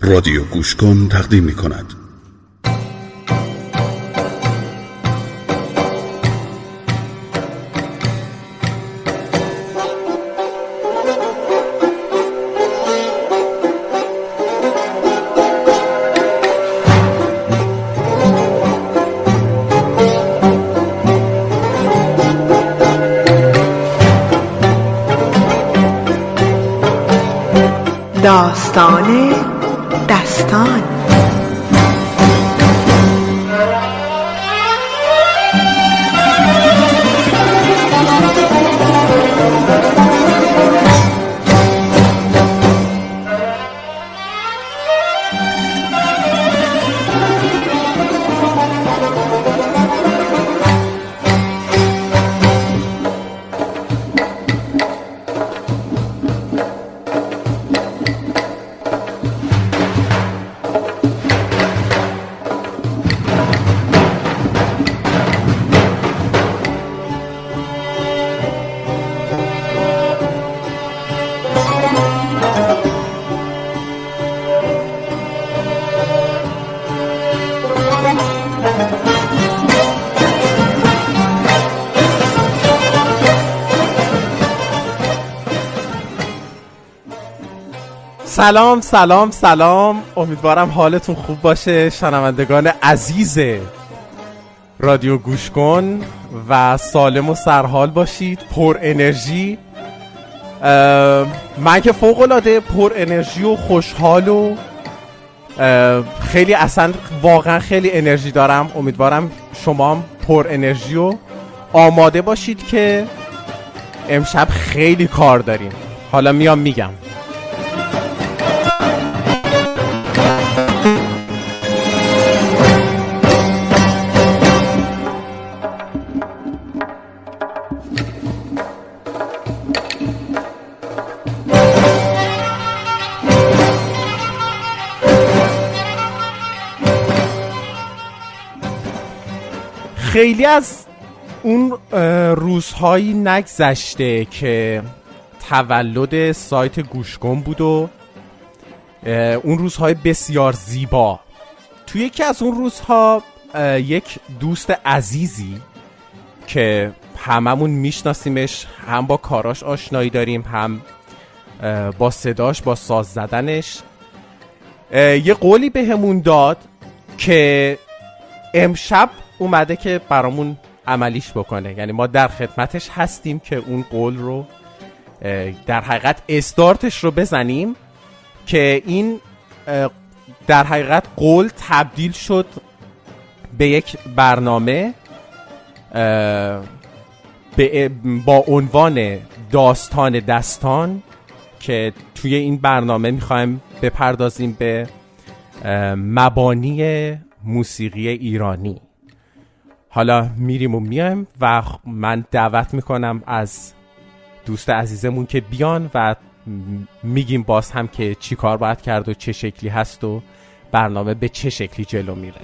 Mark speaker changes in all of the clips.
Speaker 1: رادیو گوش کن تقدیم می کند.
Speaker 2: سلام سلام سلام. امیدوارم حالتون خوب باشه. شنوندگان عزیز رادیو گوش کن و سالم و سرحال باشید. پر انرژی. من که فوق العاده پر انرژی و خوشحال و خیلی اصلا واقعا خیلی انرژی دارم. امیدوارم شما هم پر انرژی و آماده باشید که امشب خیلی کار داریم. حالا میام میگم. خیلی از اون روزهایی نگذشته که تولد سایت گوشکن بود و اون روزهای بسیار زیبا. توی یکی از اون روزها یک دوست عزیزی که هممون میشناسیمش هم با کاراش آشنایی داریم هم با صداش با ساز زدنش یه قولی بهمون داد که امشب اومده که برامون عملیش بکنه. یعنی ما در خدمتش هستیم که اون قول رو در حقیقت استارتش رو بزنیم که این در حقیقت قول تبدیل شد به یک برنامه با عنوان داستان دستان که توی این برنامه می‌خوایم بپردازیم به مبانی موسیقی ایرانی. حالا میریم و میایم و من دعوت می‌کنم از دوست عزیزمون که بیان و میگیم باز هم که چی کار باید کرد و چه شکلی هست و برنامه به چه شکلی جلو میره.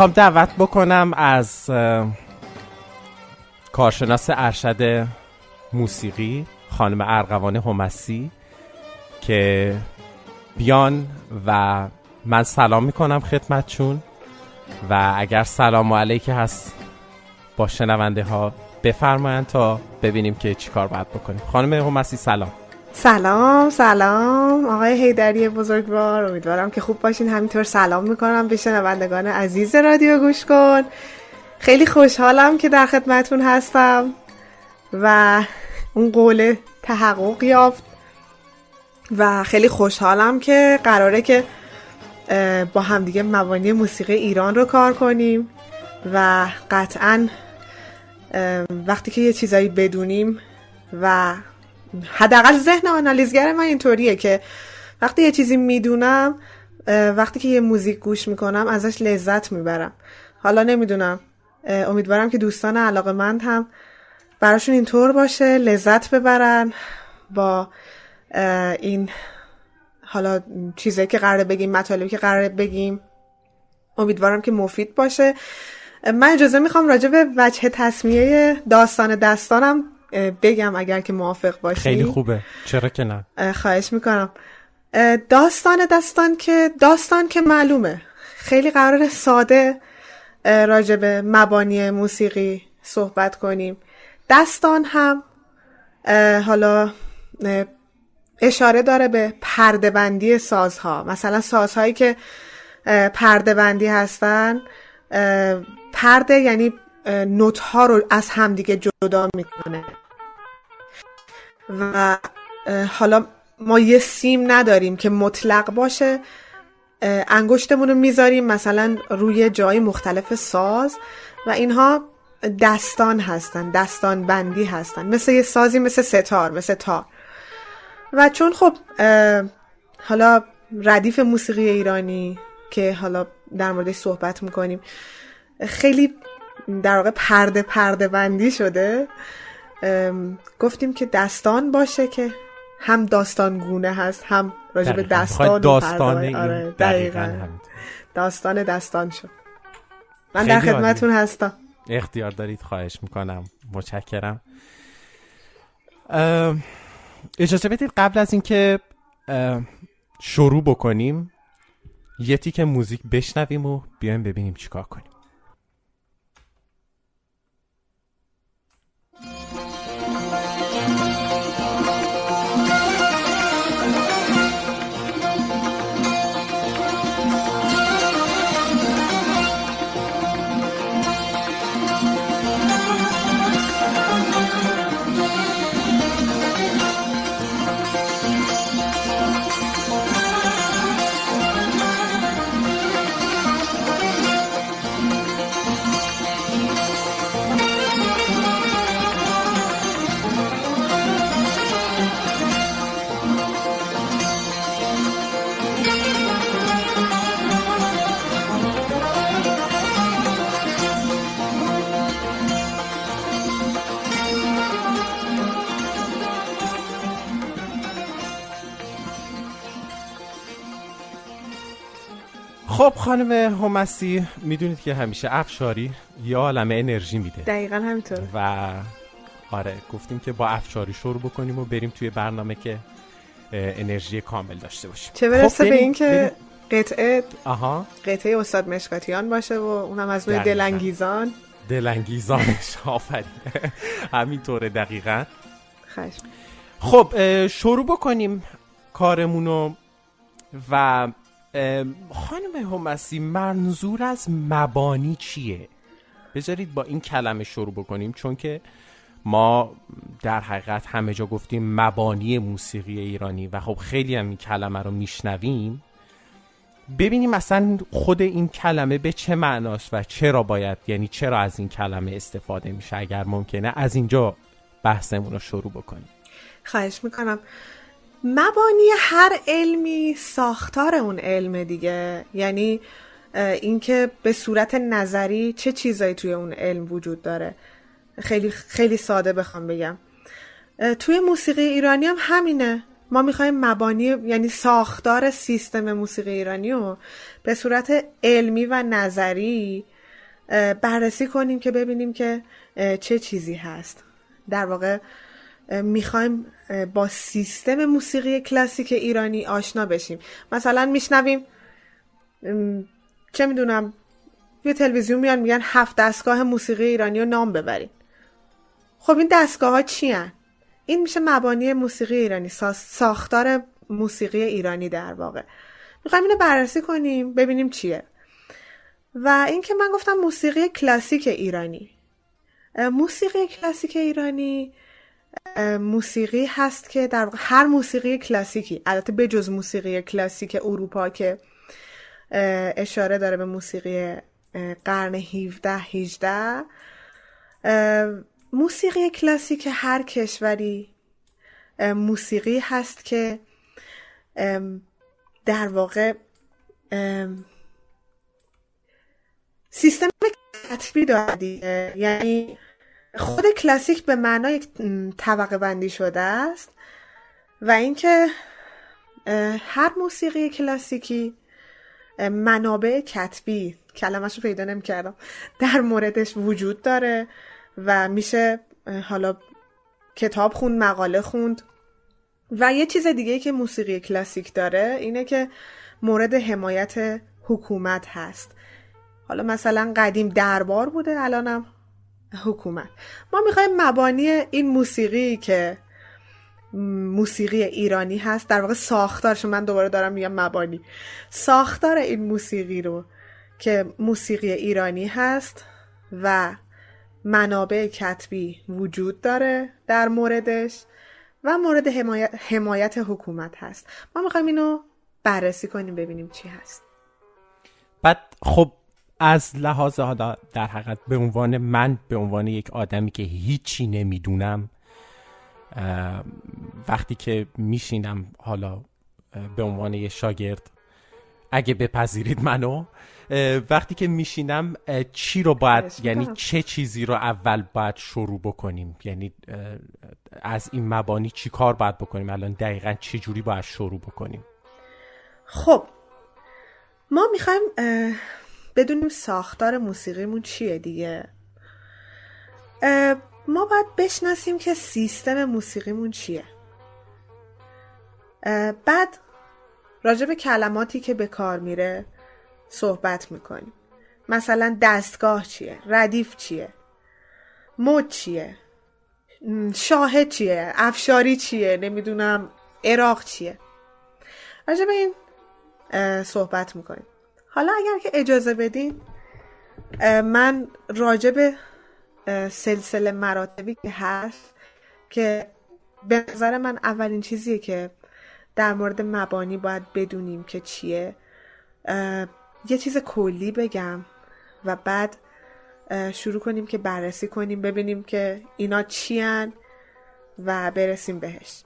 Speaker 2: می‌خوام دعوت بکنم از کارشناس ارشد موسیقی خانم ارغوان همسی که بیان و من سلام می‌کنم خدمتشون و اگر سلام علیکه هست با شنونده ها بفرمایند تا ببینیم که چیکار باید بکنیم. خانم همسی سلام.
Speaker 3: سلام سلام. آقای هیدری بزرگوار امیدوارم که خوب باشین. همینطور سلام می‌کنم به شنوندگان عزیز رادیو گوش کن. خیلی خوشحالم که در خدمتون هستم و اون قول تحقق یافت و خیلی خوشحالم که قراره که با همدیگه مبانی موسیقی ایران رو کار کنیم و قطعا وقتی که یه چیزایی بدونیم و حداقل ذهن آنالیزگر من اینطوریه که وقتی یه چیزی می‌دونم وقتی که یه موزیک گوش می‌کنم ازش لذت می‌برم. حالا نمی‌دونم امیدوارم که دوستان علاقه مند هم براشون اینطور باشه لذت ببرن با این حالا چیزایی که قراره بگیم مطالبی که قراره بگیم. امیدوارم که مفید باشه. من اجازه می‌خوام راجع به وجه تصمیه داستان دستانم بگم اگر که موافق باشی.
Speaker 2: خیلی خوبه. چرا که نه؟
Speaker 3: خواهش می‌کنم. داستان داستان که داستان که معلومه. خیلی قرار ساده راجع به مبانی موسیقی صحبت کنیم. دستان هم حالا اشاره داره به پردهبندی سازها. مثلا سازهایی که پردهبندی هستن پرده یعنی نوت ها رو از همدیگه جدا می‌کنه. و حالا ما یه سیم نداریم که مطلق باشه انگشتمون رو می‌ذاریم مثلا روی جای مختلف ساز و اینها دستان هستن دستان بندی هستن. مثل یه سازی مثل ستار مثل تار. و چون خب حالا ردیف موسیقی ایرانی که حالا در موردش صحبت می‌کنیم خیلی در واقع پرده پرده بندی شده. گفتیم که دستان باشه که هم داستان گونه هست هم راجع به داستان
Speaker 2: داستان
Speaker 3: آره دقیقا داستان داستان شد. من در خدمتون هستم.
Speaker 2: اختیار دارید خواهش می‌کنم. متشکرم. اجازه بدید قبل از اینکه شروع بکنیم یه تیک موزیک بشنویم و بیایم ببینیم چیکار کنیم. خب خانم همسی می‌دونید که همیشه افشاری یه عالم انرژی میده.
Speaker 3: دقیقا همینطور.
Speaker 2: و آره گفتیم که با افشاری شروع بکنیم و بریم توی برنامه که انرژی کامل داشته باشیم.
Speaker 3: چه برسه خب به این که قطعه
Speaker 2: آها.
Speaker 3: قطعه استاد مشکاتیان باشه و اونم از نوع دلانگیزان.
Speaker 2: دلانگیزانش. آفرین. همینطوره دقیقا. خب شروع بکنیم کارمونو و خانم همسی منظور از مبانی چیه؟ بذارید با این کلمه شروع بکنیم چون که ما در حقیقت همه جا گفتیم مبانی موسیقی ایرانی و خب خیلی هم این کلمه رو میشنویم. ببینیم مثلا خود این کلمه به چه معناست و چرا باید یعنی چرا از این کلمه استفاده میشه؟ اگر ممکنه از اینجا بحثمون رو شروع بکنیم.
Speaker 3: خواهش می‌کنم. مبانی هر علمی ساختار اون علم دیگه. یعنی اینکه به صورت نظری چه چیزایی توی اون علم وجود داره. خیلی خیلی ساده بخوام بگم. توی موسیقی ایرانی هم همینه. ما می‌خوایم مبانی یعنی ساختار سیستم موسیقی ایرانی رو به صورت علمی و نظری بررسی کنیم که ببینیم که چه چیزی هست. در واقع می‌خوایم با سیستم موسیقی کلاسیک ایرانی آشنا بشیم. مثلا میشنویم چه می‌دونم یه تلویزیون میان میگن هفت دستگاه موسیقی ایرانی رو نام ببرین. خب این دستگاه ها چی هن؟ این میشه مبانی موسیقی ایرانی ساختار موسیقی ایرانی در واقع. می‌خوایم اینو بررسی کنیم ببینیم چیه. و اینکه من گفتم موسیقی کلاسیک ایرانی. موسیقی کلاسیک ایرانی موسیقی هست که در هر موسیقی کلاسیکی البته بجز موسیقی کلاسیک اروپا که اشاره داره به موسیقی قرن 17 18 موسیقی کلاسیک هر کشوری موسیقی هست که در واقع سیستم کتبی داره یعنی خود کلاسیک به معنای طبقه بندی شده است و اینکه هر موسیقی کلاسیکی منابع کتبی کلمش رو پیدا نمی کردم در موردش وجود داره و میشه حالا کتاب خوند مقاله خوند. و یه چیز دیگه که موسیقی کلاسیک داره اینه که مورد حمایت حکومت هست. حالا مثلا قدیم دربار بوده الانم حکومت. ما می‌خوایم مبانی این موسیقی که موسیقی ایرانی هست در واقع ساختارش من دوباره دارم میگم مبانی. ساختار این موسیقی رو که موسیقی ایرانی هست و منابع کتبی وجود داره در موردش و مورد حمایت, حمایت حکومت هست. ما می‌خوایم اینو بررسی کنیم ببینیم چی هست.
Speaker 2: بعد خب از لحاظ حالا در حقیقت به عنوان من به عنوان یک آدمی که هیچی نمی‌دونم وقتی که میشینم حالا به عنوان یه شاگرد اگه بپذیرید منو وقتی که میشینم چی رو باید یعنی چه چیزی رو اول باید شروع بکنیم؟ یعنی از این مبانی چی کار باید بکنیم؟ الان دقیقا چه جوری باید شروع بکنیم؟
Speaker 3: خب ما می‌خوایم بدونیم ساختار موسیقیمون چیه دیگه. ما باید بشناسیم که سیستم موسیقیمون چیه. بعد راجع به کلماتی که به کار میره صحبت می‌کنیم. مثلا دستگاه چیه ردیف چیه مد چیه شاهد چیه افشاری چیه نمی‌دونم عراق چیه. راجع به این صحبت می‌کنیم. حالا اگر که اجازه بدین من راجع به سلسله مراتبی که هست که به نظر من اولین چیزیه که در مورد مبانی باید بدونیم که چیه. یه چیز کلی بگم و بعد شروع کنیم که بررسی کنیم ببینیم که اینا چیان و برسیم بهش.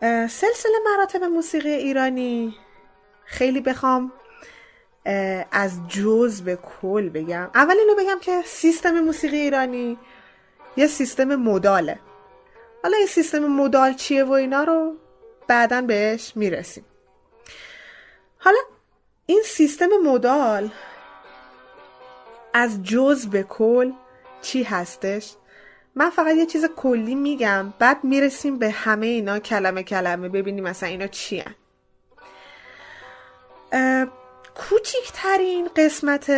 Speaker 3: سلسله مراتب موسیقی ایرانی. خیلی بخوام از جز به کل بگم. اول اینو بگم که سیستم موسیقی ایرانی یه سیستم موداله حالا این سیستم مودال چیه و اینا رو بعدا بهش می‌رسیم. حالا این سیستم مودال از جز به کل چی هستش؟ من فقط یه چیز کلی میگم بعد می‌رسیم به همه اینا کلمه کلمه ببینیم مثلا اینا چی هن. کوچیکترین قسمت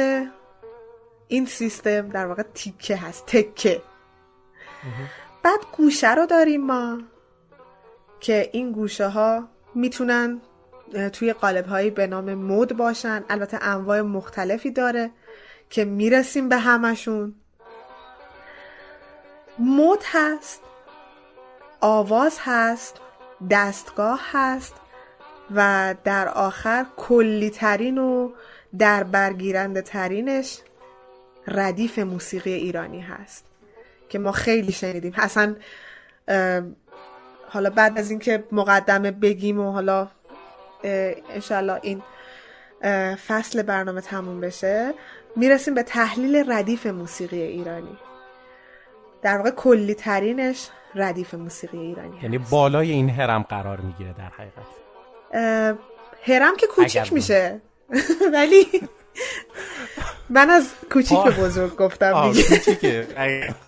Speaker 3: این سیستم در واقع تیکه هست تکه. بعد گوشه رو داریم ما که این گوشه ها می‌تونن توی قالب هایی به نام مود باشن. البته انواع مختلفی داره که می‌رسیم به همشون. مود هست آواز هست دستگاه هست و در آخر کلی ترین و در برگیرنده ترینش ردیف موسیقی ایرانی هست که ما خیلی شنیدیم. اصلا حالا بعد از اینکه مقدمه بگیم و حالا انشالله این فصل برنامه تموم بشه می‌رسیم به تحلیل ردیف موسیقی ایرانی. در واقع کلی ترینش ردیف موسیقی ایرانی
Speaker 2: یعنی بالای این هرم قرار می‌گیره در حقیقت.
Speaker 3: هرم که کوچیک میشه. ولی من از کوچیک به بزرگ گفتم
Speaker 2: دیگه.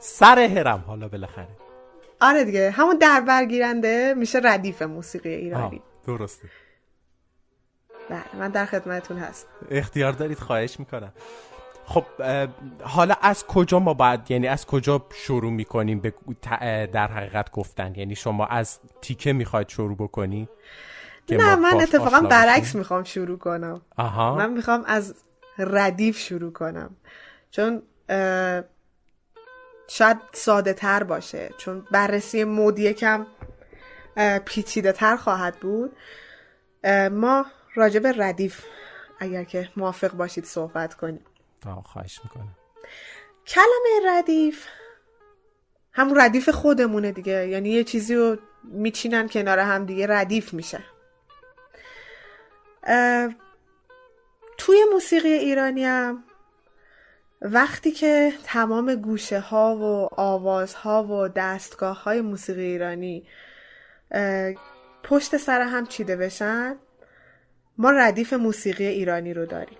Speaker 2: سر هرم حالا بالاخره.
Speaker 3: آره دیگه همون در برگیرنده میشه ردیف موسیقی ایرانی.
Speaker 2: درسته.
Speaker 3: بله من در خدمتون هست
Speaker 2: اختیار دارید خواهش می‌کنم. خب حالا از کجا ما باید یعنی از کجا شروع می‌کنیم به در حقیقت گفتن؟ یعنی شما از تیکه می‌خواید شروع بکنی؟
Speaker 3: نه من اتفاقا برعکس می‌خوام شروع کنم. آها. من می‌خوام از ردیف شروع کنم. چون شاید ساده تر باشه. چون بررسی مود یکم پیچیده تر خواهد بود. ما راجع به ردیف اگر که موافق باشید صحبت کنیم.
Speaker 2: خواهش می‌کنم.
Speaker 3: کلمه ردیف. همون ردیف خودمونه دیگه. یعنی یه چیزی رو میچینن کنار هم دیگه ردیف میشه. توی موسیقی ایرانی هم وقتی که تمام گوشه ها و آوازها و دستگاه های موسیقی ایرانی پشت سر هم چیده بشن ما ردیف موسیقی ایرانی رو داریم.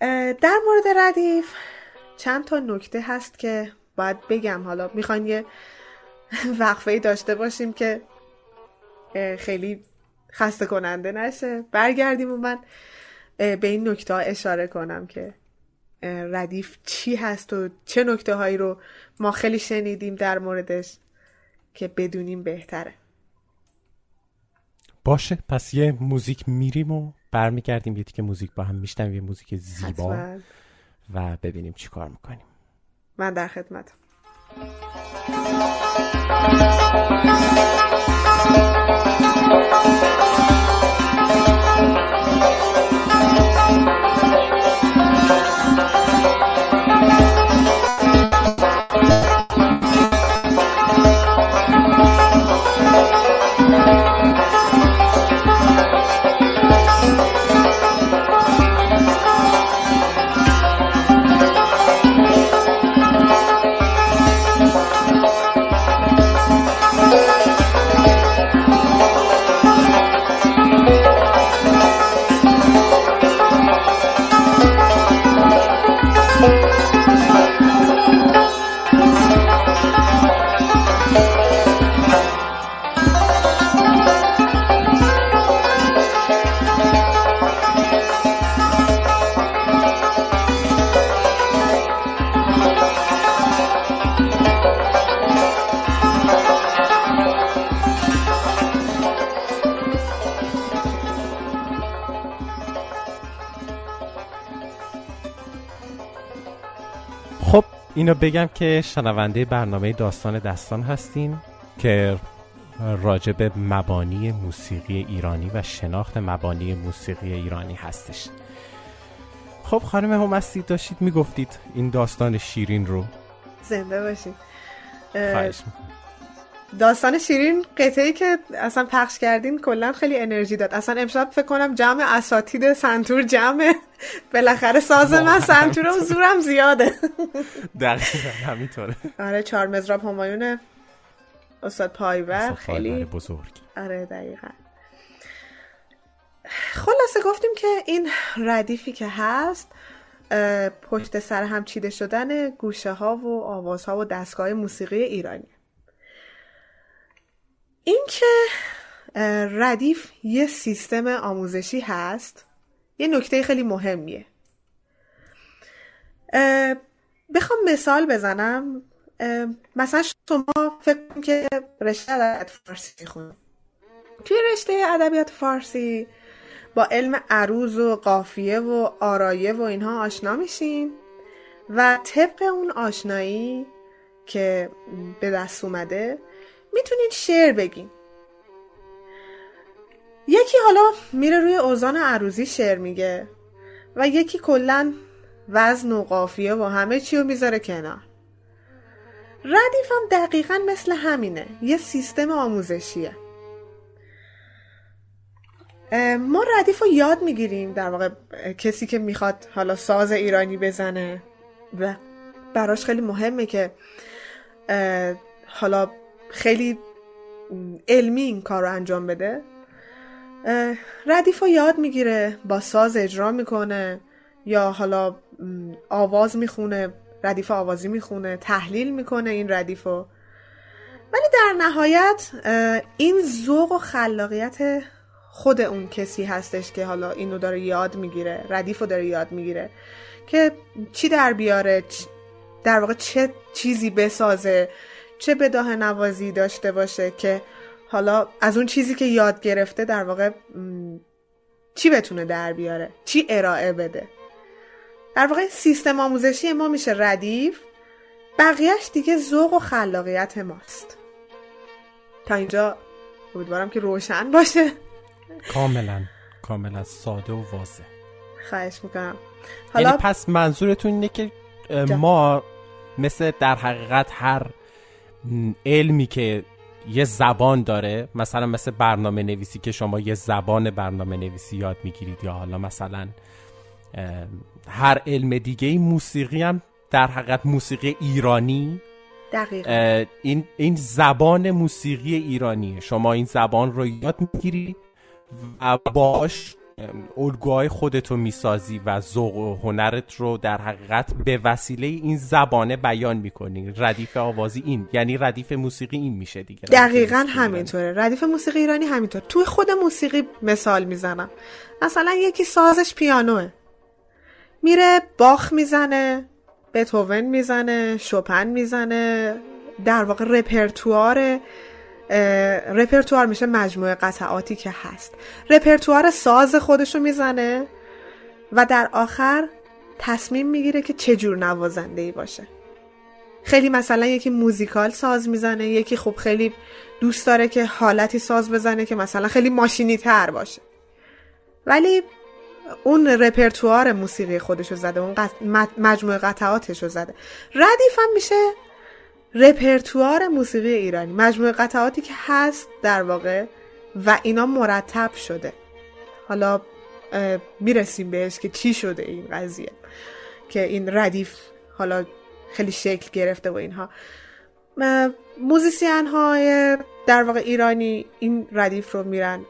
Speaker 3: در مورد ردیف چند تا نکته هست که باید بگم. حالا می‌خواین یه وقفه داشته باشیم که خیلی خسته کننده نشه. برگردیم و من به این نکته ها اشاره کنم که ردیف چی هست و چه نکته هایی رو ما خیلی شنیدیم در موردش که بدونیم بهتره.
Speaker 2: باشه پس یه موزیک میریم و برمیگردیم یه که موزیک با هم میشتم یه موزیک زیبا. و ببینیم چی کار می‌کنیم.
Speaker 3: من در خدمتم.
Speaker 2: اینو بگم که شنونده برنامه داستان دستان هستیم که راجع به مبانی موسیقی ایرانی و شناخت مبانی موسیقی ایرانی هستش. خب خانم همستی داشتید می‌گفتید این داستان شیرین رو.
Speaker 3: زنده باشید. داستان شیرین قطعی که اصلا پخش کردین کلا خیلی انرژی داد. اصلا امشب فکر کنم جمع اساتید سنتور جمع بالاخره ساز من سنتور و زورم زیاده.
Speaker 2: دقیقا همینطوره.
Speaker 3: آره چهار مزراب همایون استاد پایور. خیلی
Speaker 2: بزرگ.
Speaker 3: آره دقیقا. خلاصه گفتیم که این ردیفی که هست پشت سر هم چیده شدن گوشه ها و آوازها و دستگاه موسیقی ایرانی. اینکه ردیف یه سیستم آموزشی هست. یه نکته خیلی مهمیه. بخوام مثال بزنم. مثلا شما فکر که رشته ادبیات فارسی خون توی رشته ادبیات فارسی با علم عروض و قافیه و آرایه و اینها آشنا میشین و طبق اون آشنایی که به دست اومده می‌تونید شعر بگین. یکی حالا میره روی اوزان عروضی شعر میگه و یکی کلا وزن و قافیه و همه چی رو می‌ذاره کنار. ردیف هم دقیقا مثل همینه یه سیستم آموزشیه. ما ردیف رو یاد می‌گیریم در واقع کسی که می‌خواد حالا ساز ایرانی بزنه و براش خیلی مهمه که حالا خیلی علمی این کار رو انجام بده. ردیف رو یاد می‌گیره با ساز اجرا می‌کنه یا حالا آواز می‌خونه ردیف آوازی می‌خونه تحلیل می‌کنه این ردیف رو. ولی در نهایت این ذوق و خلاقیت خود اون کسی هستش که حالا اینو داره یاد می‌گیره ردیف رو داره یاد می‌گیره که چی در بیاره در واقع چه چیزی بسازه. چه بداه نوازی داشته باشه که حالا از اون چیزی که یاد گرفته در واقع چی بتونه در بیاره؟ چی ارائه بده؟ در واقع سیستم آموزشی ما میشه ردیف بقیهش دیگه ذوق و خلاقیت ماست. تا اینجا امیدوارم که روشن باشه.
Speaker 2: کاملا کاملا ساده و واضح.
Speaker 3: خواهش می‌کنم.
Speaker 2: حالا یعنی پس منظورتون اینه که ما مثل در حقیقت هر علمی که یه زبان داره مثلا مثل برنامه نویسی که شما یه زبان برنامه نویسی یاد می‌گیرید یا حالا مثلا هر علم دیگه موسیقی هم در حقیقت موسیقی ایرانی
Speaker 3: دقیقا.
Speaker 2: این, این زبان موسیقی ایرانیه شما این زبان رو یاد می‌گیری و باش الگوهای خودتو می‌سازی و ذوق و هنرت رو در حقیقت به وسیله این زبانه بیان می‌کنی. ردیف آوازی این یعنی ردیف موسیقی این میشه دیگه.
Speaker 3: دقیقا همینطوره. ردیف موسیقی ایرانی همینطور. توی خود موسیقی مثال می‌زنم. مثلا یکی سازش پیانوه. میره باخ می‌زنه بتوون می‌زنه شوپن می‌زنه در واقع رپرتوار رپرتوار میشه مجموعه قطعاتی که هست. رپرتوار ساز خودشو می‌زنه و در آخر تصمیم می‌گیره که چجور نوازنده ای باشه. خیلی مثلا یکی موزیکال ساز می‌زنه یکی خب خیلی دوست داره که حالتی ساز بزنه که مثلا خیلی ماشینی تر باشه. ولی اون رپرتوار موسیقی خودشو زده اون مجموعه قطعاتشو زده. ردیف هم میشه رپرتوار موسیقی ایرانی مجموعه قطعاتی که هست در واقع و اینا مرتب شده. حالا می‌رسیم بهش که چی شده این قضیه که این ردیف حالا خیلی شکل گرفته و اینها. موزیسین های در واقع ایرانی این ردیف رو میرن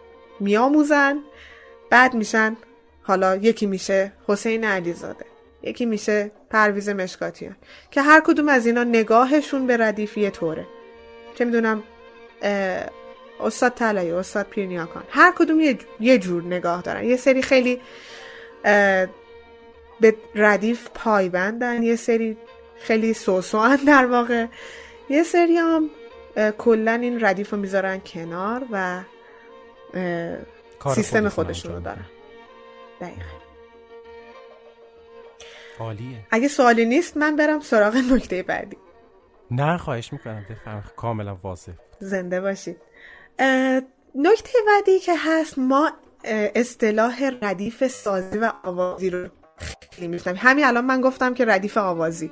Speaker 3: میاموزن بعد میشن حالا یکی میشه حسین علیزاده. یکی میشه پرویز مشکاتیان که هر کدوم از اینا نگاهشون به ردیفی طوره. چه می‌دونم استاد طلایی استاد پیرنیاکان هر کدوم یه جور نگاه دارن. یه سری خیلی به ردیف پایبندن یه سری خیلی سوسوان در واقع. یه سری هم کلا این ردیف رو می‌ذارن کنار و سیستم خودشون رو دارن. دقیقا.
Speaker 2: عالیه.
Speaker 3: اگه سوالی نیست من برم سراغ نکته بعدی.
Speaker 2: نه خواهش می‌کنم. بفهم کاملا واضح.
Speaker 3: زنده باشید. نکته بعدی که هست ما اصطلاح ردیف سازی و آوازی رو خیلی میشنم همین الان من گفتم که ردیف آوازی.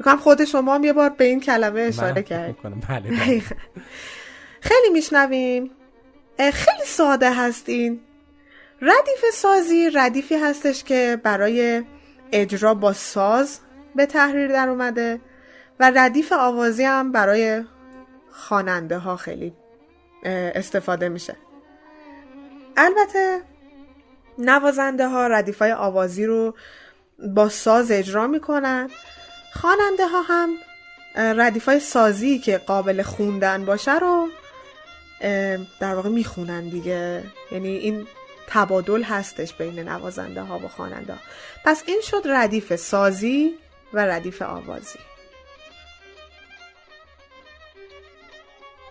Speaker 3: بکنم خود شما هم یه بار به این کلمه اشاره کرد
Speaker 2: بله
Speaker 3: خیلی میشنویم. خیلی ساده هستین. ردیف سازی ردیفی هستش که برای اجرا با ساز به تحریر در اومده و ردیف آوازی هم برای خواننده ها خیلی استفاده میشه. البته نوازنده ها ردیف های آوازی رو با ساز اجرا می‌کنن. خواننده ها هم ردیف های سازی که قابل خوندن باشه رو در واقع می‌خونن دیگه. یعنی این تبادل هستش بین نوازنده ها و خواننده ها. پس این شد ردیف سازی و ردیف آوازی.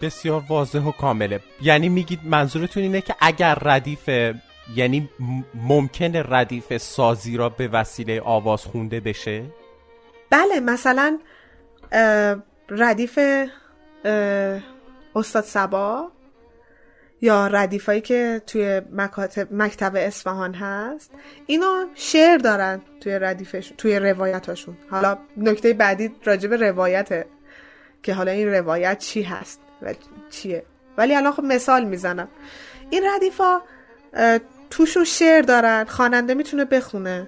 Speaker 2: بسیار واضح و کامله. یعنی میگید منظورتون اینه که اگر ردیف یعنی ممکن ردیف سازی را به وسیله آواز خونده بشه؟
Speaker 3: بله مثلا ردیف استاد سبا یا ردیفایی که توی مکاتب مکتب اصفهان هست اینا شعر دارن توی ردیفش توی روایتاشون. حالا نکته بعدی راجع به روایته که حالا این روایت چی هست و چیه. ولی الان خب مثال می‌زنم. این ردیفا توشون شعر دارن خواننده می‌تونه بخونه.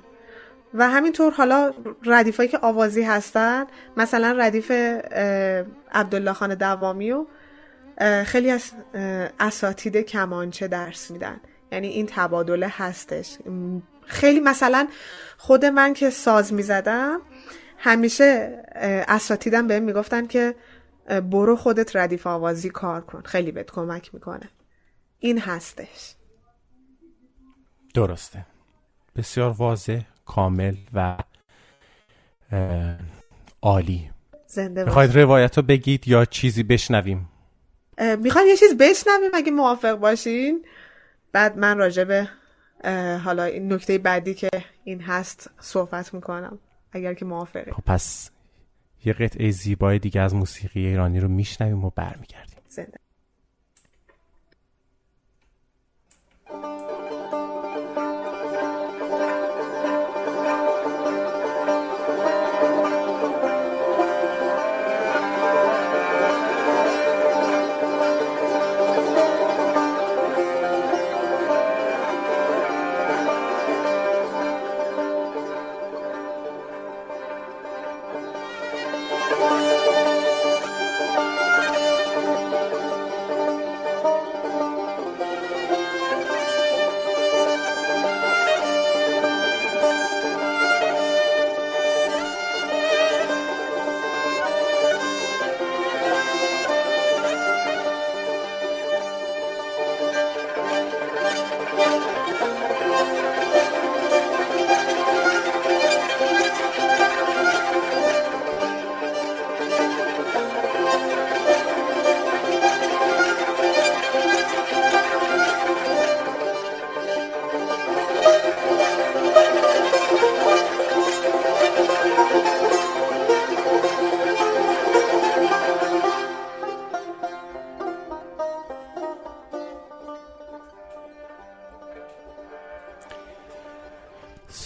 Speaker 3: و همینطور حالا ردیفایی که آوازی هستن مثلا ردیف عبدالله خان دوامی و خیلی از اساتید کمانچه درس میدن. یعنی این تبادله هستش. خیلی مثلا خود من که ساز می‌زدم همیشه اساتیدم بهم می‌گفتن که برو خودت ردیف آوازی کار کن. خیلی بهت کمک می‌کنه. این هستش.
Speaker 2: درسته. بسیار واضح کامل و عالی.
Speaker 3: زنده
Speaker 2: می‌خواید روایت رو بگید یا چیزی بشنویم؟
Speaker 3: می‌خوایم یه چیز بشنویم اگه موافق باشین. بعد من راجع به حالا این نکته بعدی که این هست صحبت می‌کنم اگر که موافقه.
Speaker 2: خب پس یه قطعه زیبای دیگه از موسیقی ایرانی رو میشنویم و برمیگردیم.
Speaker 3: زنده.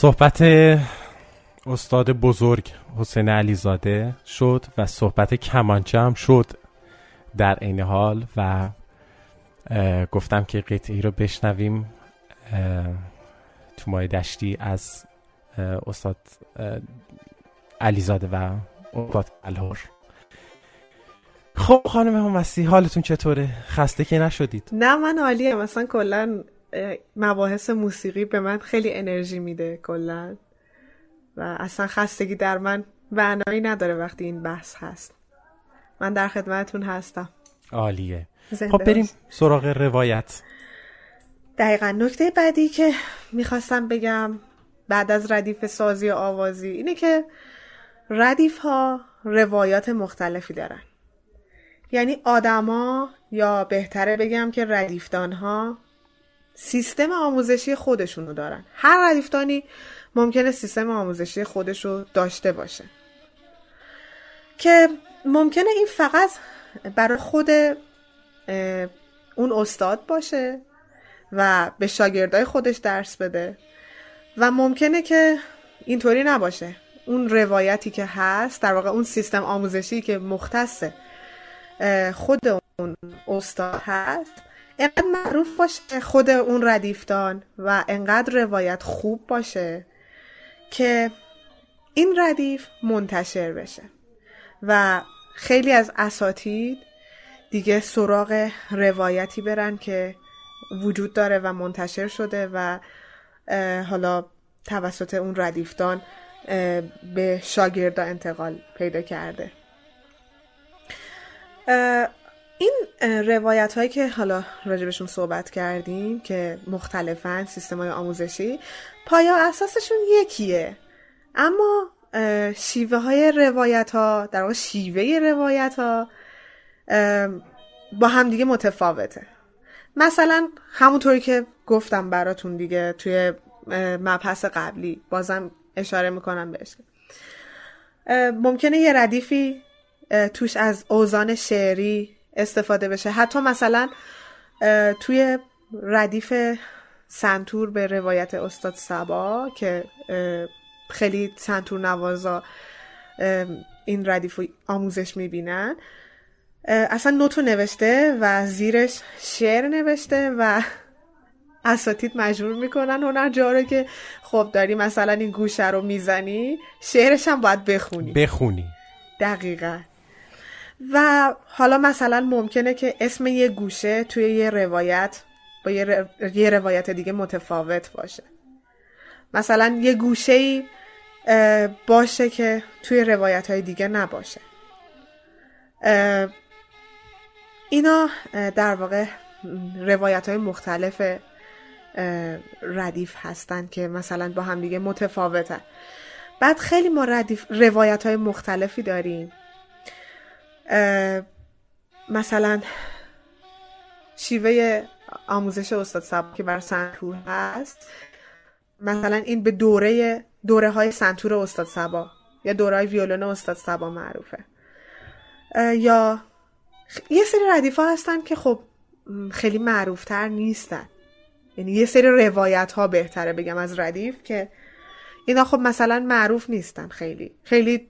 Speaker 2: صحبت استاد بزرگ حسین علیزاده شد و صحبت کمانچه هم شد در این حال و گفتم که قطعی رو بشنویم تو ماه دشتی از استاد علیزاده و استاد الهور خب خانم همستی حالتون چطوره؟ خسته که نشدید؟
Speaker 3: نه من عالیه مثلا کلا مباحث موسیقی به من خیلی انرژی میده کلا. و اصلا خستگی در من معنایی نداره وقتی این بحث هست. من در خدمتتون هستم.
Speaker 2: عالیه. خب بریم سراغ روایت.
Speaker 3: دقیقا نکته بعدی که می‌خواستم بگم بعد از ردیف سازی و آوازی اینه که ردیف ها روایات مختلفی دارن. یعنی آدما یا بهتره بگم که ردیفدان ها سیستم آموزشی خودشونو دارن. هر ردیفتانی ممکنه سیستم آموزشی خودشو داشته باشه. که ممکنه این فقط برای خود اون استاد باشه و به شاگردای خودش درس بده و ممکنه که اینطوری نباشه. اون روایتی که هست در واقع اون سیستم آموزشی که مختص خود اون استاد هست انقدر معروف باشه خود اون ردیفتان و انقدر روایت خوب باشه که این ردیف منتشر بشه و خیلی از اساتید دیگه سراغ روایتی برن که وجود داره و منتشر شده و حالا توسط اون ردیفتان به شاگردا انتقال پیدا کرده. این روایت هایی که حالا راجبشون صحبت کردیم که مختلفن سیستم های آموزشی پایا اساسشون یکیه. اما شیوه های روایت ها در واقع شیوه روایت ها با همدیگه متفاوته. مثلا همونطوری که گفتم براتون دیگه توی مبحث قبلی بازم اشاره می‌کنم بهش. ممکنه یه ردیفی توش از اوزان شعری استفاده بشه. حتی مثلا توی ردیف سنتور به روایت استاد سبا که خیلی سنتور نوازا این ردیف آموزش می‌بینن اصلا نوتو نوشته و زیرش شعر نوشته و اساتید مجبور می‌کنن هنرجا رو که خب داری مثلا این گوشه رو می‌زنی شعرش هم باید بخونی.
Speaker 2: بخونی.
Speaker 3: دقیقا. و حالا مثلا ممکنه که اسم یه گوشه توی یه روایت با یه, یه روایت دیگه متفاوت باشه. مثلا یه گوشه ای باشه که توی روایت های دیگه نباشه. اینا در واقع روایت های مختلف ردیف هستن که مثلا با هم دیگه متفاوتن. بعد خیلی ما ردیف روایت های مختلفی داریم. مثلا شیوه آموزش استاد سبا که بر سنتور هست مثلا این به دوره دوره های سنتور استاد سبا یا دورای ویولون استاد سبا معروفه. یا یه سری ردیف ها هستن که خب خیلی معروفتر نیستن. یعنی یه سری روایت ها بهتره بگم از ردیف که اینا خب مثلا معروف نیستن خیلی. خیلی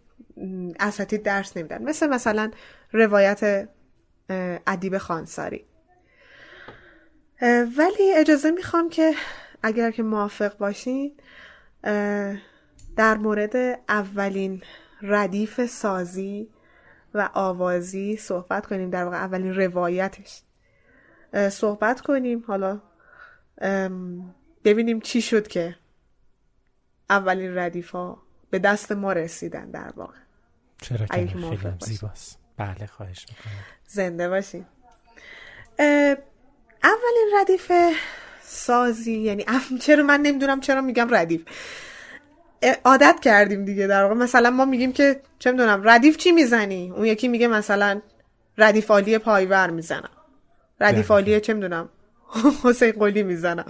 Speaker 3: اساتید درس نمیدن. مثل مثلا روایت ادیب خانساری. ولی اجازه می‌خوام که اگر که موافق باشین در مورد اولین ردیف سازی و آوازی صحبت کنیم. در واقع اولین روایتش. صحبت کنیم. حالا ببینیم چی شد که اولین ردیف ها به دست ما رسیدن در واقع.
Speaker 2: چرا که خیلی زیباست. بله خواهش می‌کنم.
Speaker 3: زنده باشین اولین ردیف سازی یعنی چرا من نمی‌دونم چرا میگم ردیف. عادت کردیم دیگه در واقع. مثلا ما میگیم که چه می‌دونم ردیف چی می‌زنی؟ اون یکی میگه مثلا ردیف آلی پایور می‌زنم. ردیف آلی چه می‌دونم حسین قلی می‌زنم.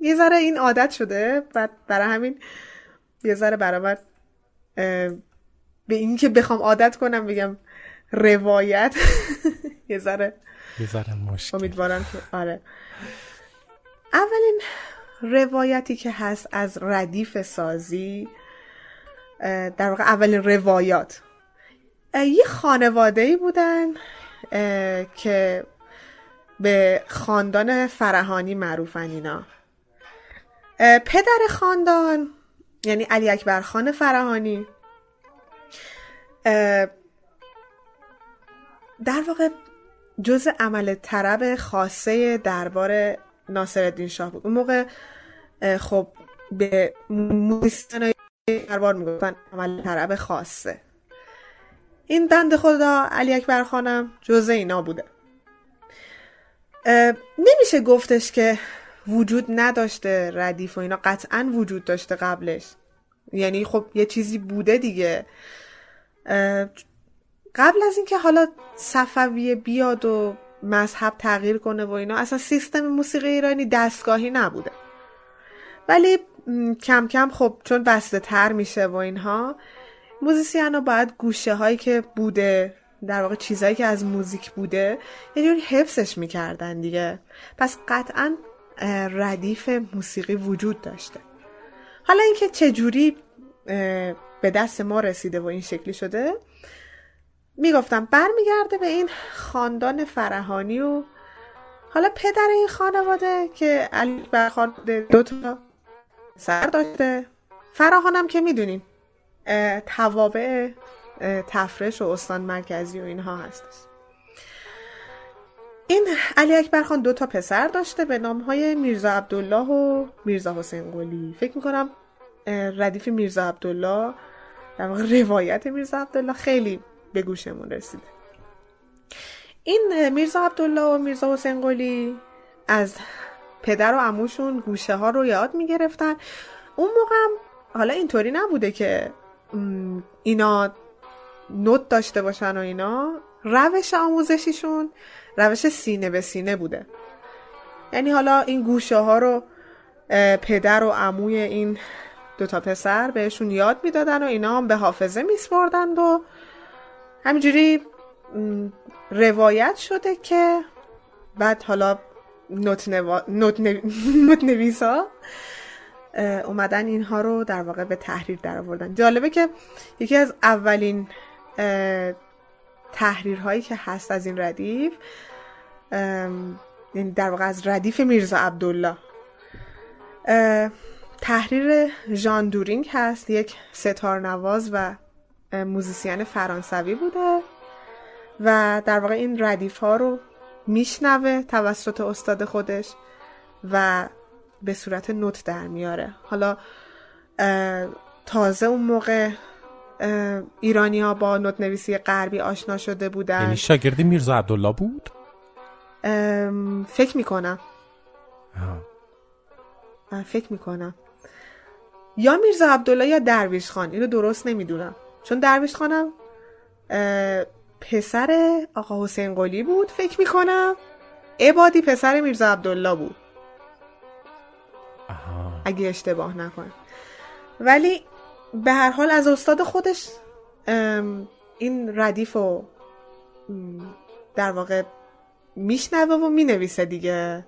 Speaker 3: یه ذره این عادت شده بعد برای همین یه ذره برابر به این که بخوام عادت کنم بگم روایت. یه ذره
Speaker 2: یه ذره مشکل.
Speaker 3: امیدوارم که آره. اولین روایتی که هست از ردیف سازی در واقع اولین روایات. یه خانواده ای بودن که به خاندان فرهانی معروفن اینا. پدر خاندان یعنی علی اکبر خان فرهانی در واقع جز عمل طرب خاصه دربار ناصر شاه بود. اون موقع خب به موسیقی دربار می‌گفتن عمل طرب خاصه. این بند خدا علی اکبر خانم جز اینا بوده. نمیشه گفتش که وجود نداشته ردیف و اینا. قطعا وجود داشته قبلش. یعنی خب یه چیزی بوده دیگه. قبل از اینکه حالا صفویه بیاد و مذهب تغییر کنه و اینا اصلا سیستم موسیقی ایرانی دستگاهی نبوده. ولی کم کم خب چون بسته تر میشه و اینها موزیسیان ها باید گوشه هایی که بوده در واقع چیزهایی که از موزیک بوده یه جوری حفظش می‌کردن دیگه. پس قطعا ردیف موسیقی وجود داشته. حالا اینکه چجوری به دست ما رسیده و این شکلی شده می‌گفتم برمیگرده به این خاندان فرهانی و حالا پدر این خانواده که علی برخواد دو تا سر داشته. فراهانم که می‌دونین توابع تفرش و استان مرکزی و اینها هست این علی اکبر خان دو تا پسر داشته به نام های میرزا عبدالله و میرزا حسین قلی. فکر می‌کنم ردیف میرزا عبدالله در واقع روایت میرزا عبدالله خیلی به گوشمون رسیده. این میرزا عبدالله و میرزا حسین قلی از پدر و عموشون گوشه ها رو یاد می‌گرفتن. اون موقع هم حالا اینطوری نبوده که اینا نوت داشته باشن و اینا. روش آموزشیشون روش سینه به سینه بوده. یعنی حالا این گوشه ها رو پدر و عموی این دوتا پسر بهشون یاد می‌دادن و اینا هم به حافظه میسپردند و همینجوری روایت شده که بعد حالا نوت. نوت, نویسا اومدن اینها رو در واقع به تحریر در آوردن جالبه که یکی از اولین تحریرهایی که هست از این ردیف یعنی در واقع از ردیف میرزا عبدالله تحریر ژان دورینگ هست یک ستار نواز و موزیسین فرانسوی بوده و در واقع این ردیف ها رو میشنوه توسط استاد خودش و به صورت نوت در میاره. حالا تازه اون موقع ایرانی ها با نوت نویسی غربی آشنا شده بودن.
Speaker 2: یعنی شاگردی میرزا عبدالله بود؟
Speaker 3: فکر می‌کنم. فکر می‌کنم. یا میرزا عبدالله یا درویش خان. اینو درست نمی‌دونم. چون درویش خانم پسر آقا حسین قلی بود فکر می‌کنم. عبادی پسر میرزا عبدالله بود. اگه اشتباه نکنم. ولی به هر حال از استاد خودش این ردیف رو در واقع میشنوه و می‌نویسه دیگه.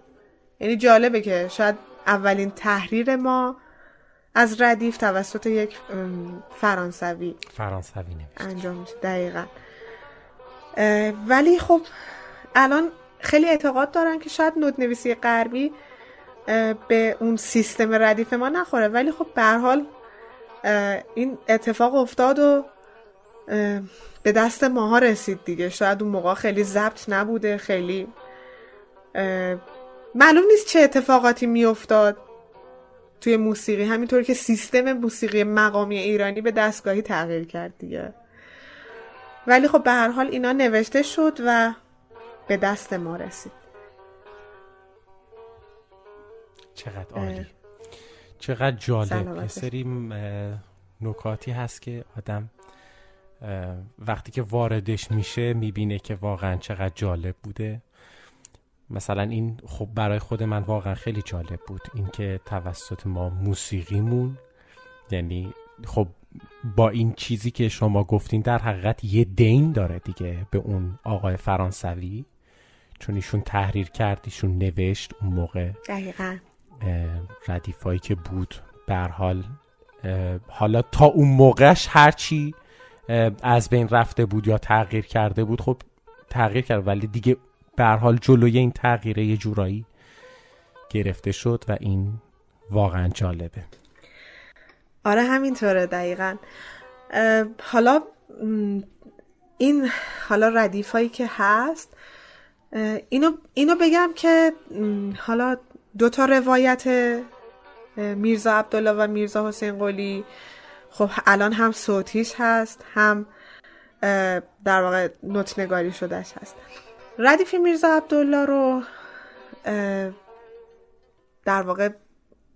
Speaker 3: یعنی جالبه که شاید اولین تحریر ما از ردیف توسط یک فرانسوی.
Speaker 2: فرانسوی
Speaker 3: انجام میشه دقیقا. ولی خب الان خیلی اعتقاد دارن که شاید نوت نویسی غربی به اون سیستم ردیف ما نخوره. ولی خب به حال این اتفاق افتاد و به دست ماها رسید دیگه. شاید اون موقع خیلی ضبط نبوده خیلی معلوم نیست چه اتفاقاتی میافتاد. توی موسیقی همینطور که سیستم موسیقی مقامی ایرانی به دستگاهی تغییر کرد دیگه. ولی خب به هر حال اینا نوشته شد و به دست ما رسید.
Speaker 2: چقدر عالی. چقدر جالب. یه سری نکاتی هست که آدم وقتی که واردش میشه می‌بینه که واقعا چقدر جالب بوده. مثلا این خب برای خود من واقعا خیلی جالب بود. اینکه توسط ما موسیقیمون یعنی خب با این چیزی که شما گفتین در حقیقت یه دین داره دیگه به اون آقای فرانسوی. چون ایشون تحریر کرد ایشون نوشت اون موقع
Speaker 3: دقیقا.
Speaker 2: ردیفایی که بود. بر حال حالا تا اون موقعش هرچی از بین رفته بود یا تغییر کرده بود خب تغییر کرد. ولی دیگه به حال جلوی این تغییر یه جورایی گرفته شد و این واقعا جالبه.
Speaker 3: آره همینطوره دقیقا. حالا این حالا ردیف هایی که هست اینو, اینو بگم که حالا دو تا روایت میرزا عبدالله و میرزا حسین قلی. خب الان هم صوتیش هست هم در واقع نگاری شدهش هست. ردیف میرزا عبدالله رو در واقع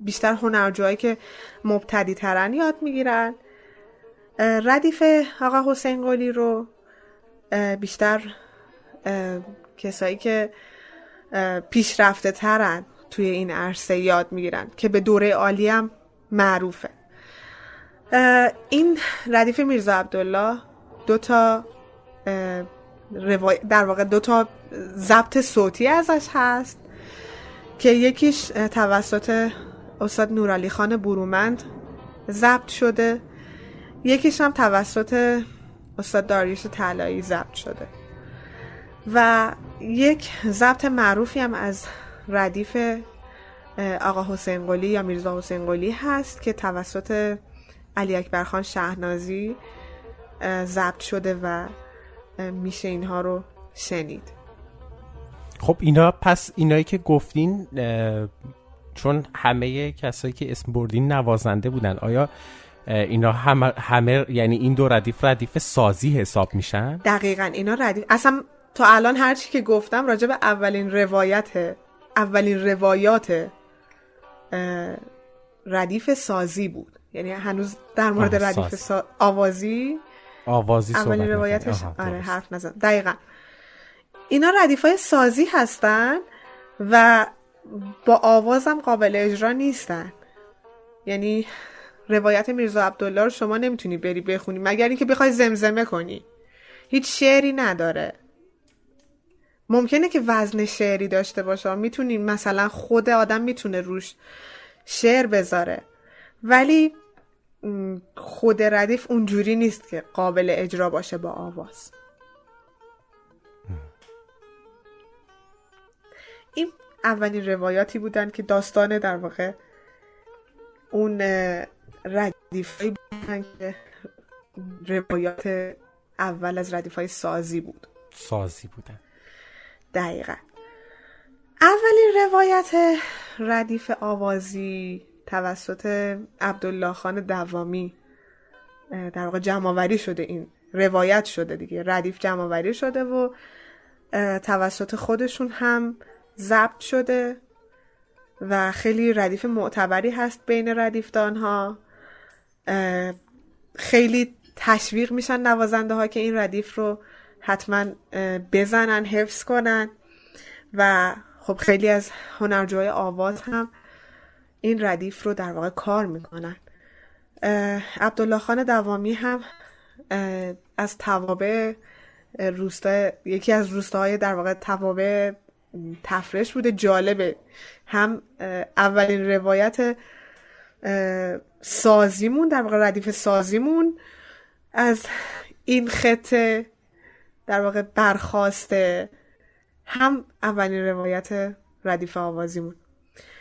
Speaker 3: بیشتر هنرجوهایی که مبتدی ترن یاد می‌گیرن. ردیف آقا حسین قلی رو بیشتر کسایی که پیشرفته ترن توی این عرصه یاد می‌گیرن که به دوره عالی هم معروفه. این ردیف میرزا عبدالله دو تا در واقع دو تا ضبط صوتی ازش هست که یکیش توسط استاد نورالی خان برومند ضبط شده. یکیش هم توسط استاد داریوش طلایی ضبط شده. و یک ضبط معروفی هم از ردیف آقا حسین قلی یا میرزا حسین قلی هست که توسط علی اکبر خان شهنازی ضبط شده و میشه اینها رو شنید.
Speaker 2: خب اینا پس اینایی که گفتین چون همه کسایی که اسم بردین نوازنده بودن آیا اینا همه, همه یعنی این دو ردیف ردیف سازی حساب میشن؟
Speaker 3: دقیقا اینا ردیف اصلا تا الان هرچی که گفتم راجع به اولین روایت اولین روایات ردیف سازی بود. یعنی هنوز در مورد ردیف سا... آوازی
Speaker 2: آوازی
Speaker 3: اولین روایتش آره حرف نزن دقیقا. اینا ردیف های سازی هستن و با آوازم قابل اجرا نیستن. یعنی روایت میرزا عبدالله رو شما نمی‌تونی بری بخونی مگر اینکه بخوای زمزمه کنی. هیچ شعری نداره. ممکنه که وزن شعری داشته باشه. می‌تونی مثلا خود آدم می‌تونه روش شعر بذاره. ولی خود ردیف اونجوری نیست که قابل اجرا باشه با آواز. این اولین روایاتی بودن که داستان در واقع اون ردیف بودن که روایات اول از ردیف های سازی بود.
Speaker 2: سازی بودن.
Speaker 3: دقیقا. اولین روایت ردیف آوازی توسط عبدالله خان دوامی در واقع جمعوری شده این روایت شده دیگه ردیف جمعوری شده و توسط خودشون هم ضبط شده و خیلی ردیف معتبری هست بین ردیفدان ها خیلی تشویق میشن نوازنده ها که این ردیف رو حتما بزنن حفظ کنن و خب خیلی از هنرجوهای آواز هم این ردیف رو در واقع کار می‌کنن. عبدالله خان دوامی هم از توابع روستا یکی از روستاهای در واقع توابع تفرش بوده جالبه. هم اولین روایت سازیمون در واقع ردیف سازیمون از این خطه در واقع برخواسته هم اولین روایت ردیف آوازیمون.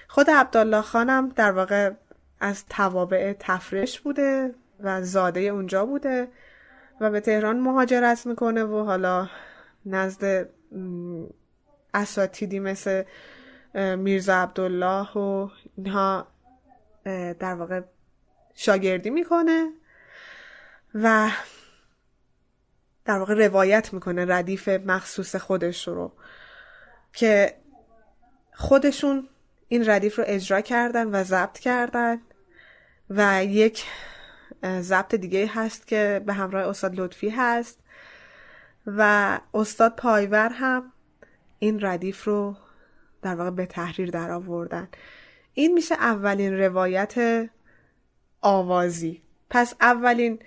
Speaker 3: خود عبدالله خانم در واقع از توابع تفرش بوده و زاده اونجا بوده و به تهران مهاجرت می‌کنه و حالا نزد اساتیدی مثل میرزا عبدالله و اینها در واقع شاگردی می‌کنه و در واقع روایت می‌کنه ردیف مخصوص خودش رو که خودشون این ردیف رو اجرا کردن و ضبط کردن و یک ضبط دیگه هست که به همراه استاد لطفی هست و استاد پایور هم این ردیف رو در واقع به تحریر در آوردن. این میشه اولین روایت آوازی. پس اولین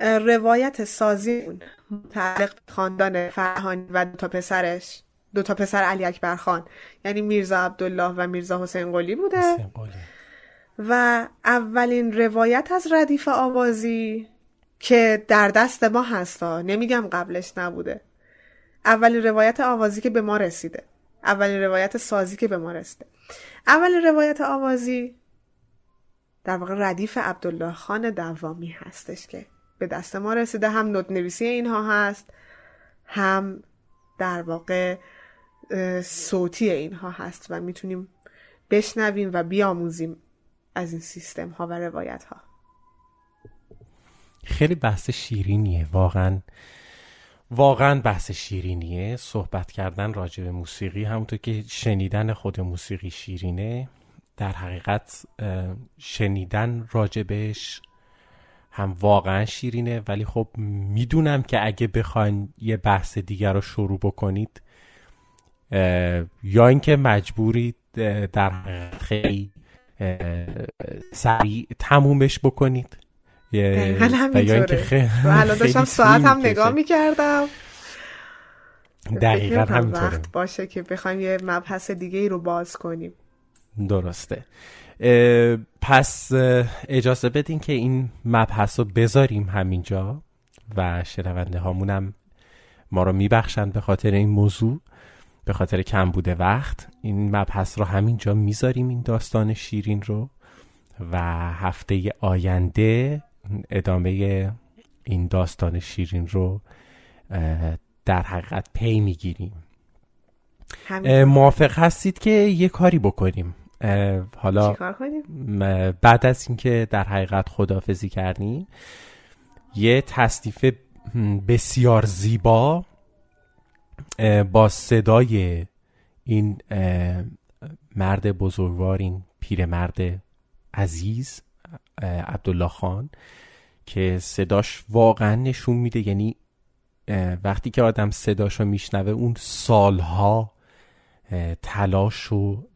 Speaker 3: روایت سازی متعلق خاندان فرهانی و دو تا پسرش. دو تا پسر علی اکبر خان. یعنی میرزا عبدالله و میرزا حسین قلی بوده. و اولین روایت از ردیف آوازی که در دست ما هستا نمیگم قبلش نبوده. اولین روایت آوازی که به ما رسیده. اولین روایت سازی که به ما رسیده. اولین روایت آوازی در واقع ردیف عبدالله خان دوامی هستش که به دست ما رسیده. هم نوت نویسی اینها هست هم در واقع صوتی اینها هست و می‌تونیم بشنویم و بیاموزیم از این سیستم ها و روایت ها
Speaker 2: خیلی بحث شیرینیه واقعا. واقعا بحث شیرینیه. صحبت کردن راجع به موسیقی همونطور که شنیدن خود موسیقی شیرینه در حقیقت شنیدن راجبش هم واقعا شیرینه. ولی خب می‌دونم که اگه بخواین یه بحث دیگر رو شروع بکنید یا اینکه مجبورید در خیلی سریع تمومش بکنید.
Speaker 3: و یا اینکه خیلی داشتم ساعت هم نگاه می‌کردم.
Speaker 2: دقیقا همینطوره.
Speaker 3: وقت باشه که بخوایم یه مبحث دیگه ای رو باز کنیم.
Speaker 2: درسته. پس اجازه بدین که این مبحث رو بذاریم همینجا و شنونده هامونم ما رو میبخشند به خاطر این موضوع. به خاطر کم بوده وقت این مبحث رو همینجا می‌ذاریم این داستان شیرین رو. و هفته آینده ادامه این داستان شیرین رو در حقیقت پی می‌گیریم. موافق هستید که یه کاری بکنیم. حالا بعد از اینکه در حقیقت خدافزی کردیم یه تصنیف بسیار زیبا با صدای این مرد بزرگوار این پیرمرد عزیز عبدالله خان که صداش واقعا نشون میده. یعنی وقتی که آدم صداش رو میشنوه اون سالها تلاش و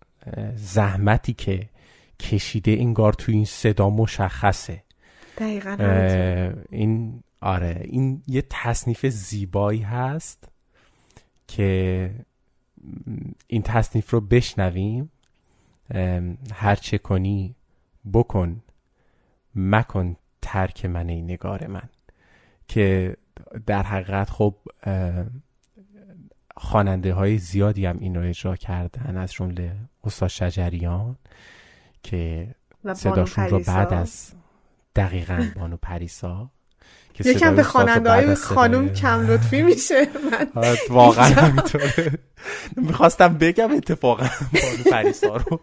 Speaker 2: زحمتی که کشیده انگار تو این صدا مشخصه.
Speaker 3: دقیقا
Speaker 2: این آره این یه تصنیف زیبایی هست. که این تصنیف رو بشنویم هر چه کنی بکن مکن ترک من این نگار من. که در حقیقت خب خواننده های زیادی هم این رو اجرا کردن از جمله استاد شجریان که صداشون رو بعد از دقیقا بانو پریسا.
Speaker 3: یکم به خواننده های خانوم کم لطفی میشه.
Speaker 2: من واقعا همینطوره. می‌خواستم بگم اتفاقا پریسا رو.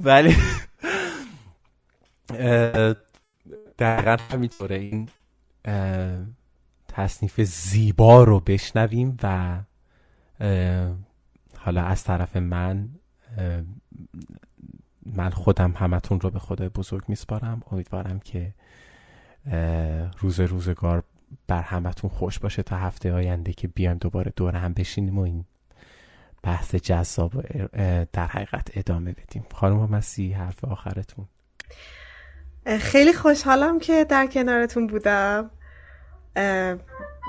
Speaker 2: ولی دقیقا همینطوره. این تصنیف زیبا رو بشنویم و حالا از طرف من من خودم همتون رو به خدای بزرگ میسپارم. امیدوارم که روز روزگار بر همتون خوش باشه تا هفته آینده که بیایم دوباره دور هم بشینیم و این بحث جذاب در حقیقت ادامه بدیم. خانم مسی حرف آخرتون.
Speaker 3: خیلی خوشحالم که در کنارتون بودم.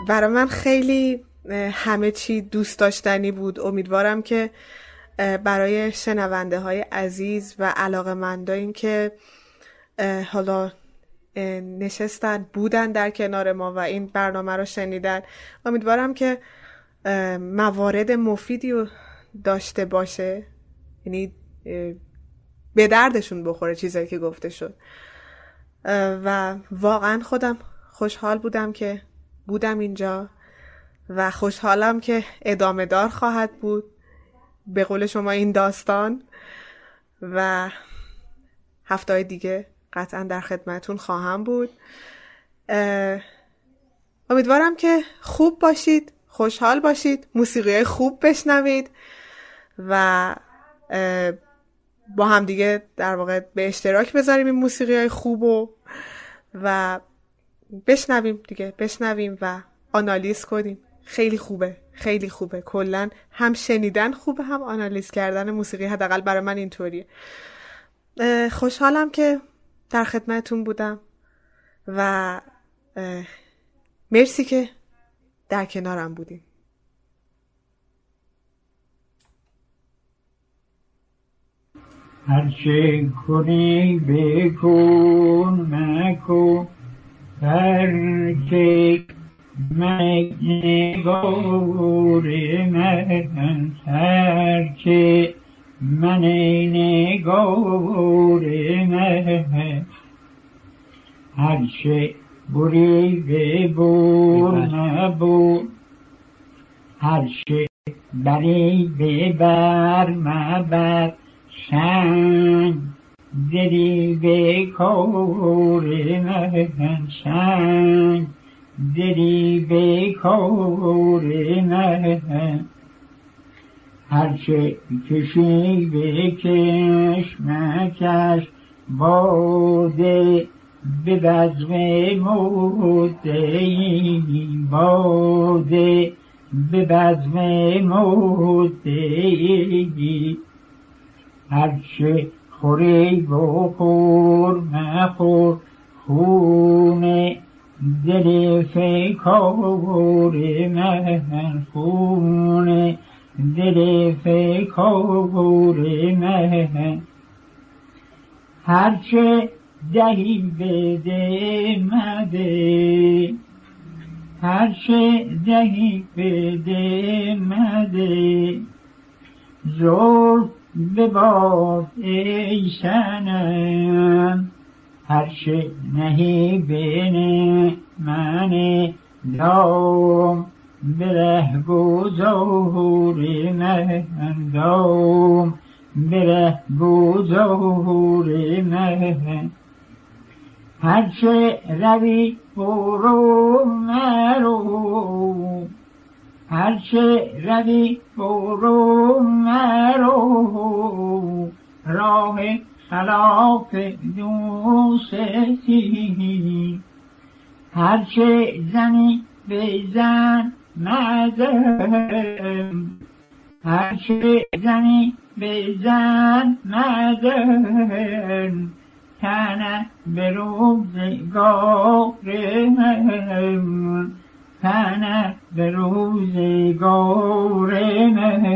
Speaker 3: برای من خیلی همه چی دوست داشتنی بود. امیدوارم که برای شنونده های عزیز و علاقه مندایی که حالا نشستن بودن در کنار ما و این برنامه رو شنیدن. امیدوارم که موارد مفیدی رو داشته باشه. یعنی به دردشون بخوره چیزایی که گفته شد. و واقعا خودم خوشحال بودم که بودم اینجا و خوشحالم که ادامه دار خواهد بود به قول شما این داستان. و هفته دیگه قطعا در خدمتون خواهم بود. امیدوارم که خوب باشید خوشحال باشید موسیقی خوب بشنوید و با هم دیگه در واقع به اشتراک بذاریم این موسیقی های خوب و و بشنویم دیگه بشنویم و آنالیز کنیم. خیلی خوبه خیلی خوبه. کلا هم شنیدن خوبه هم آنالیز کردن موسیقی حداقل برای من اینطوریه. خوشحالم که در خدمتون بودم. و مرسی که در کنارم بودیم
Speaker 4: هر چه کنی بکن مکن هر چه من من هر چه من من هر چه بری ببور نبور هر چه بری ببر مبر سنگ کار من سنگ کار من هرچه کشی بکش مکش باده به بزم مدعی باده به بزم مدعی. هرچه خوری بخور مخور خون دل فکار من خون. دل فکار من هرچه دهی بده مده هرچه دهی بده مده زور به باد ای سنم هرچه نهی بین من دام بره گذار من دام بره گذار من هرچه روی برو مرو هرچه روی برو مرو راه خلاف دوستی هرچه زنی بزن مدم هرچه زنی بزن مدم تنه به روزگار من تنه به من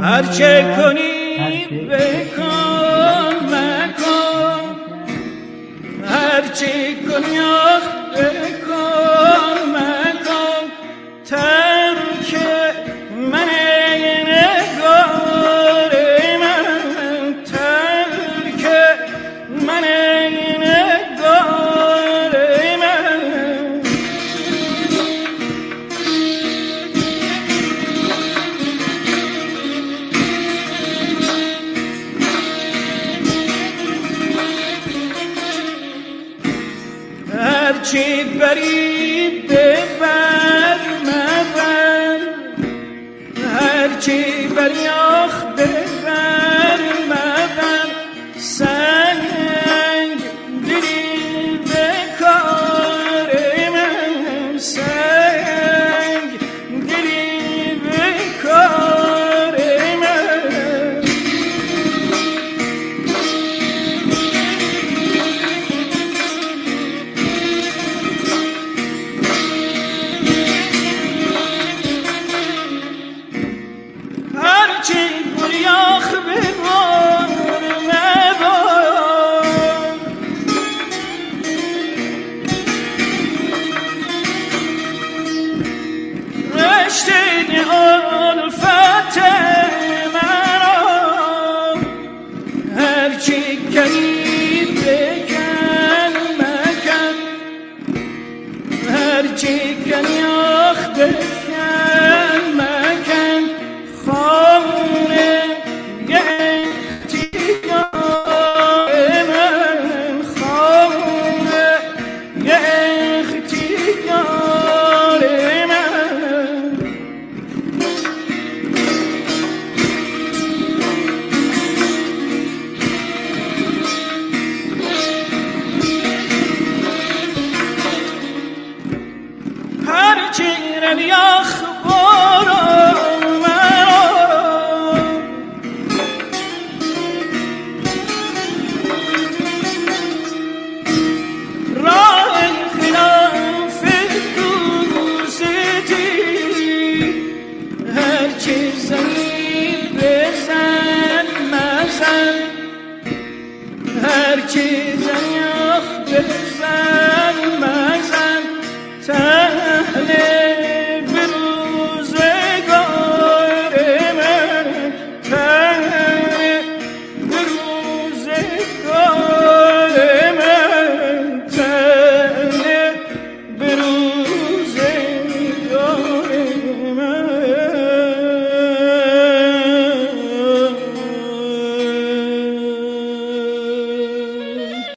Speaker 5: هرچه کنی بکن مکن. هرچه کنی آخ بکن